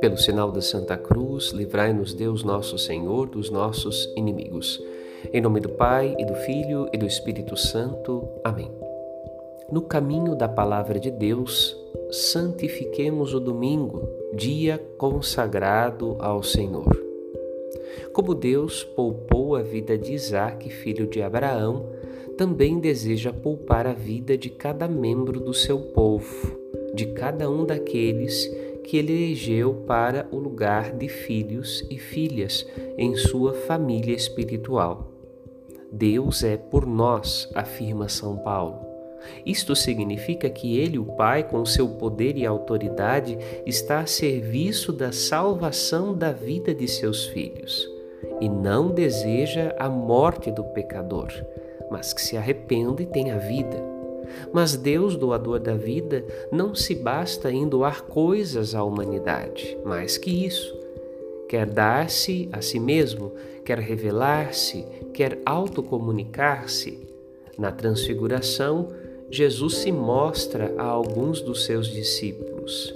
Pelo sinal da Santa Cruz, livrai-nos Deus nosso Senhor dos nossos inimigos. Em nome do Pai, e do Filho, e do Espírito Santo. Amém. No caminho da palavra de Deus, santifiquemos o domingo, dia consagrado ao Senhor. Como Deus poupou a vida de Isaque, filho de Abraão, também deseja poupar a vida de cada membro do seu povo, de cada um daqueles que ele elegeu para o lugar de filhos e filhas em sua família espiritual. Deus é por nós, afirma São Paulo. Isto significa que ele, o Pai, com seu poder e autoridade, está a serviço da salvação da vida de seus filhos e não deseja a morte do pecador, mas que se arrependa e tenha vida. Mas Deus, doador da vida, não se basta em doar coisas à humanidade, mais que isso. Quer dar-se a si mesmo, quer revelar-se, quer autocomunicar-se. Na transfiguração, Jesus se mostra a alguns dos seus discípulos.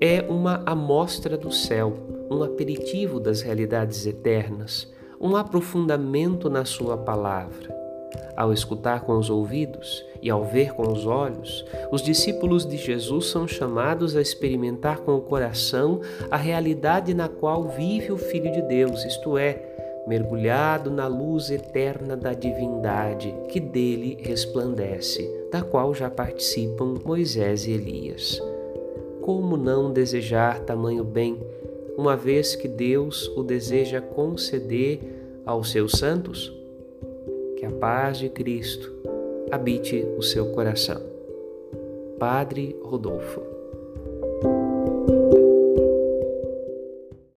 É uma amostra do céu, um aperitivo das realidades eternas, um aprofundamento na Sua palavra ao escutar com os ouvidos e ao ver com os olhos, os discípulos de Jesus são chamados a experimentar com o coração a realidade na qual vive o Filho de Deus, isto é, mergulhado na luz eterna da divindade que dele resplandece, da qual já participam Moisés e Elias. Como não desejar tamanho bem, uma vez que Deus o deseja conceder aos seus santos? a paz de Cristo habite o seu coração. Padre Rodolfo.